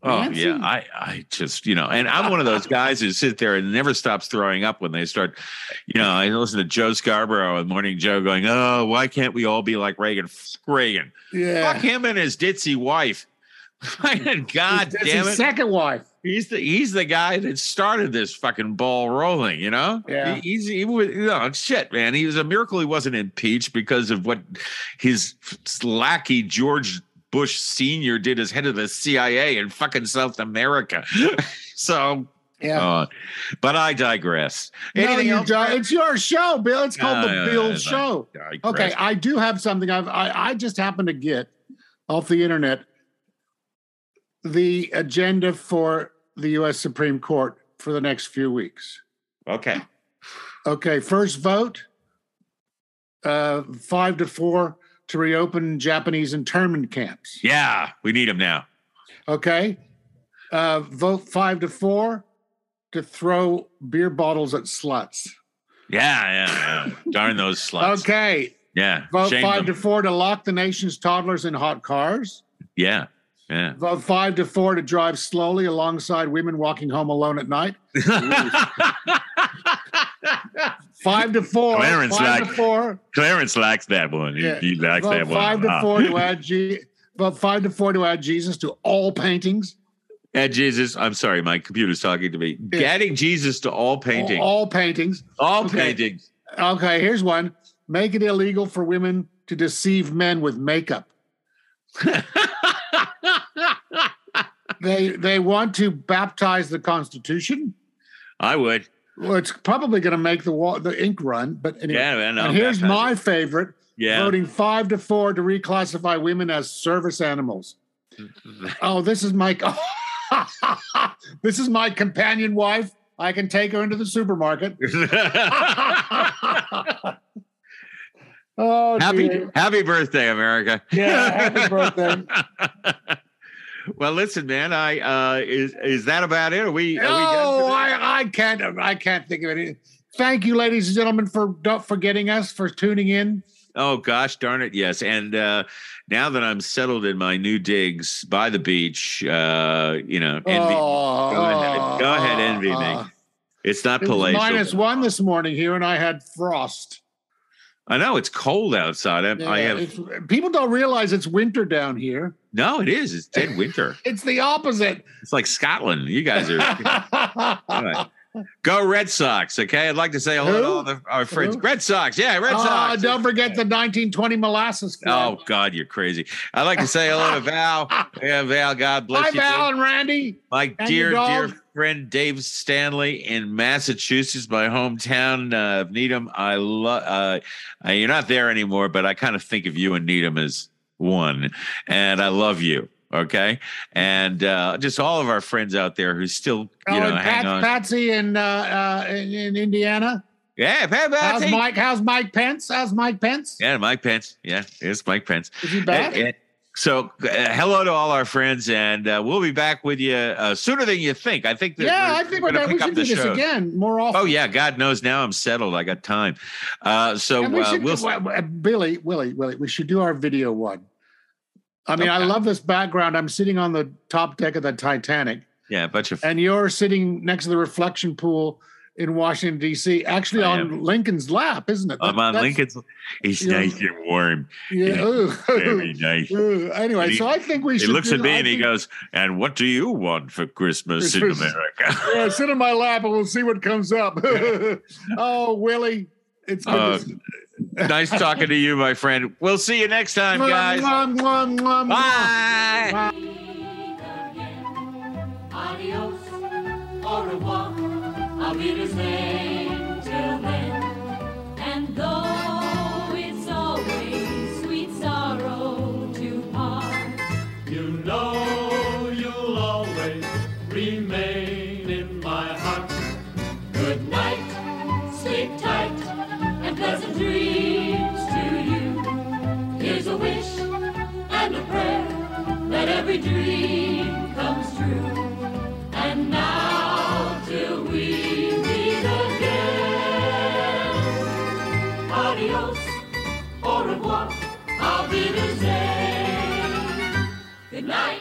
Oh Nancy? yeah, I I just you know, and I'm one of those guys who sit there and never stops throwing up when they start, you know. I listen to Joe Scarborough and Morning Joe going, "Oh, why can't we all be like Reagan? Fuck Reagan, Yeah. fuck him and his ditzy wife." God That's damn his it! second wife. He's the he's the guy that started this fucking ball rolling. You know, Yeah. He- he's he was you know shit, man. He was a miracle he wasn't impeached because of what his lackey George Bush Senior did as head of the CIA in fucking South America. so. Yeah. uh, but I digress. No, Anything you else? don't. It's your show, Bill. It's called Uh, the Bill I Show. digress. Okay, I do have something. I've I, I just happened to get off the internet the agenda for the U.S. Supreme Court for the next few weeks. Okay. Okay, first vote, uh, five to four to reopen Japanese internment camps. Yeah, we need them now. Okay, uh, vote five to four to throw beer bottles at sluts. Yeah, yeah, yeah. Darn those sluts. Okay, Yeah. vote shame five them. to four to lock the nation's toddlers in hot cars. Yeah. Yeah. Vote five to four to drive slowly alongside women walking home alone at night. five to four. Clarence five like- to four. Clarence likes that one. Yeah. he likes Vote that one. five to Ah. four to add G. Vote five to four to add Jesus to all paintings. Add Jesus. I'm sorry, my computer's talking to me. Yeah. Adding Jesus to all paintings. All paintings. All Okay. paintings. Okay, here's one. make it illegal for women to deceive men with makeup. they they want to baptize the Constitution. I would. Well, it's probably going to make the wa- the ink run, but anyway. Yeah, man, no, and here's my favorite: Yeah. voting five to four to reclassify women as service animals. oh, this is my this is my companion wife. I can take her into the supermarket. oh, happy dear. happy birthday, America. Yeah, happy birthday. Well, listen, man. I uh, is is that about it? Are we? Are we Oh, for? I, I can't. I can't think of any. Thank you, ladies and gentlemen, for not forgetting us for tuning in. Oh gosh darn it, yes. And uh now that I'm settled in my new digs by the beach, uh, you know, envy Oh, go ahead, go ahead, envy oh. me. It's not It palatial. minus one this morning here, and I had frost. I know it's cold outside. I, I have it's- people don't realize it's winter down here. no, it is. It's dead winter. It's the opposite. It's like Scotland. You guys are All right. Go Red Sox, okay? I'd like to say hello to all the, our friends. Who? Red Sox, yeah, Red Oh, Sox. don't forget the 1920 molasses. Club. Oh God, you're crazy. I'd like to say hello to Val. Yeah, Val, God bless you. Hi, you. Val and Randy. My And dear, dear friend Dave Stanley in Massachusetts, my hometown uh, of Needham. I love. Uh, uh, you're not there anymore, but I kind of think of you and Needham as one, and I love you. Okay, and uh, just all of our friends out there who still, you Oh, know, hang Pat, on. Patsy in, uh, uh, in in Indiana. yeah, Pat How's Patsy. Mike? How's Mike Pence? How's Mike Pence? Yeah, Mike Pence. Yeah, it's Mike Pence. Is he back? And- and so, uh, hello to all our friends, and uh, we'll be back with you uh, sooner than you think. I think that yeah, I think we're, gonna we pick up should do the this show. again more often. Oh yeah, God knows now I'm settled. I got time. Uh, so we uh, we'll do- well, uh, Billy, Willie, Willie, we should do our video one. I mean, I love this background. I'm sitting on the top deck of the Titanic, yeah, a bunch of. and you're sitting next to the reflection pool in Washington D.C. Actually, I on Lincoln's lap, isn't it? I'm That- on Lincoln's. He's Yeah. nice and warm. Yeah. ooh. Very nice. Ooh. Anyway, he- so I think we should. He looks do- at me I and he goes, "And what do you want for Christmas in America?" Yeah, sit in my lap and we'll see what comes up. oh, Willie, it's good Uh, to nice talking to you, my friend. We'll see you next time, guys. Mwah, mwah, mwah, mwah. Bye. Adios, au revoir, every dream comes true. And now till we meet again. Adios, au revoir, auf Wiedersehen. Good night.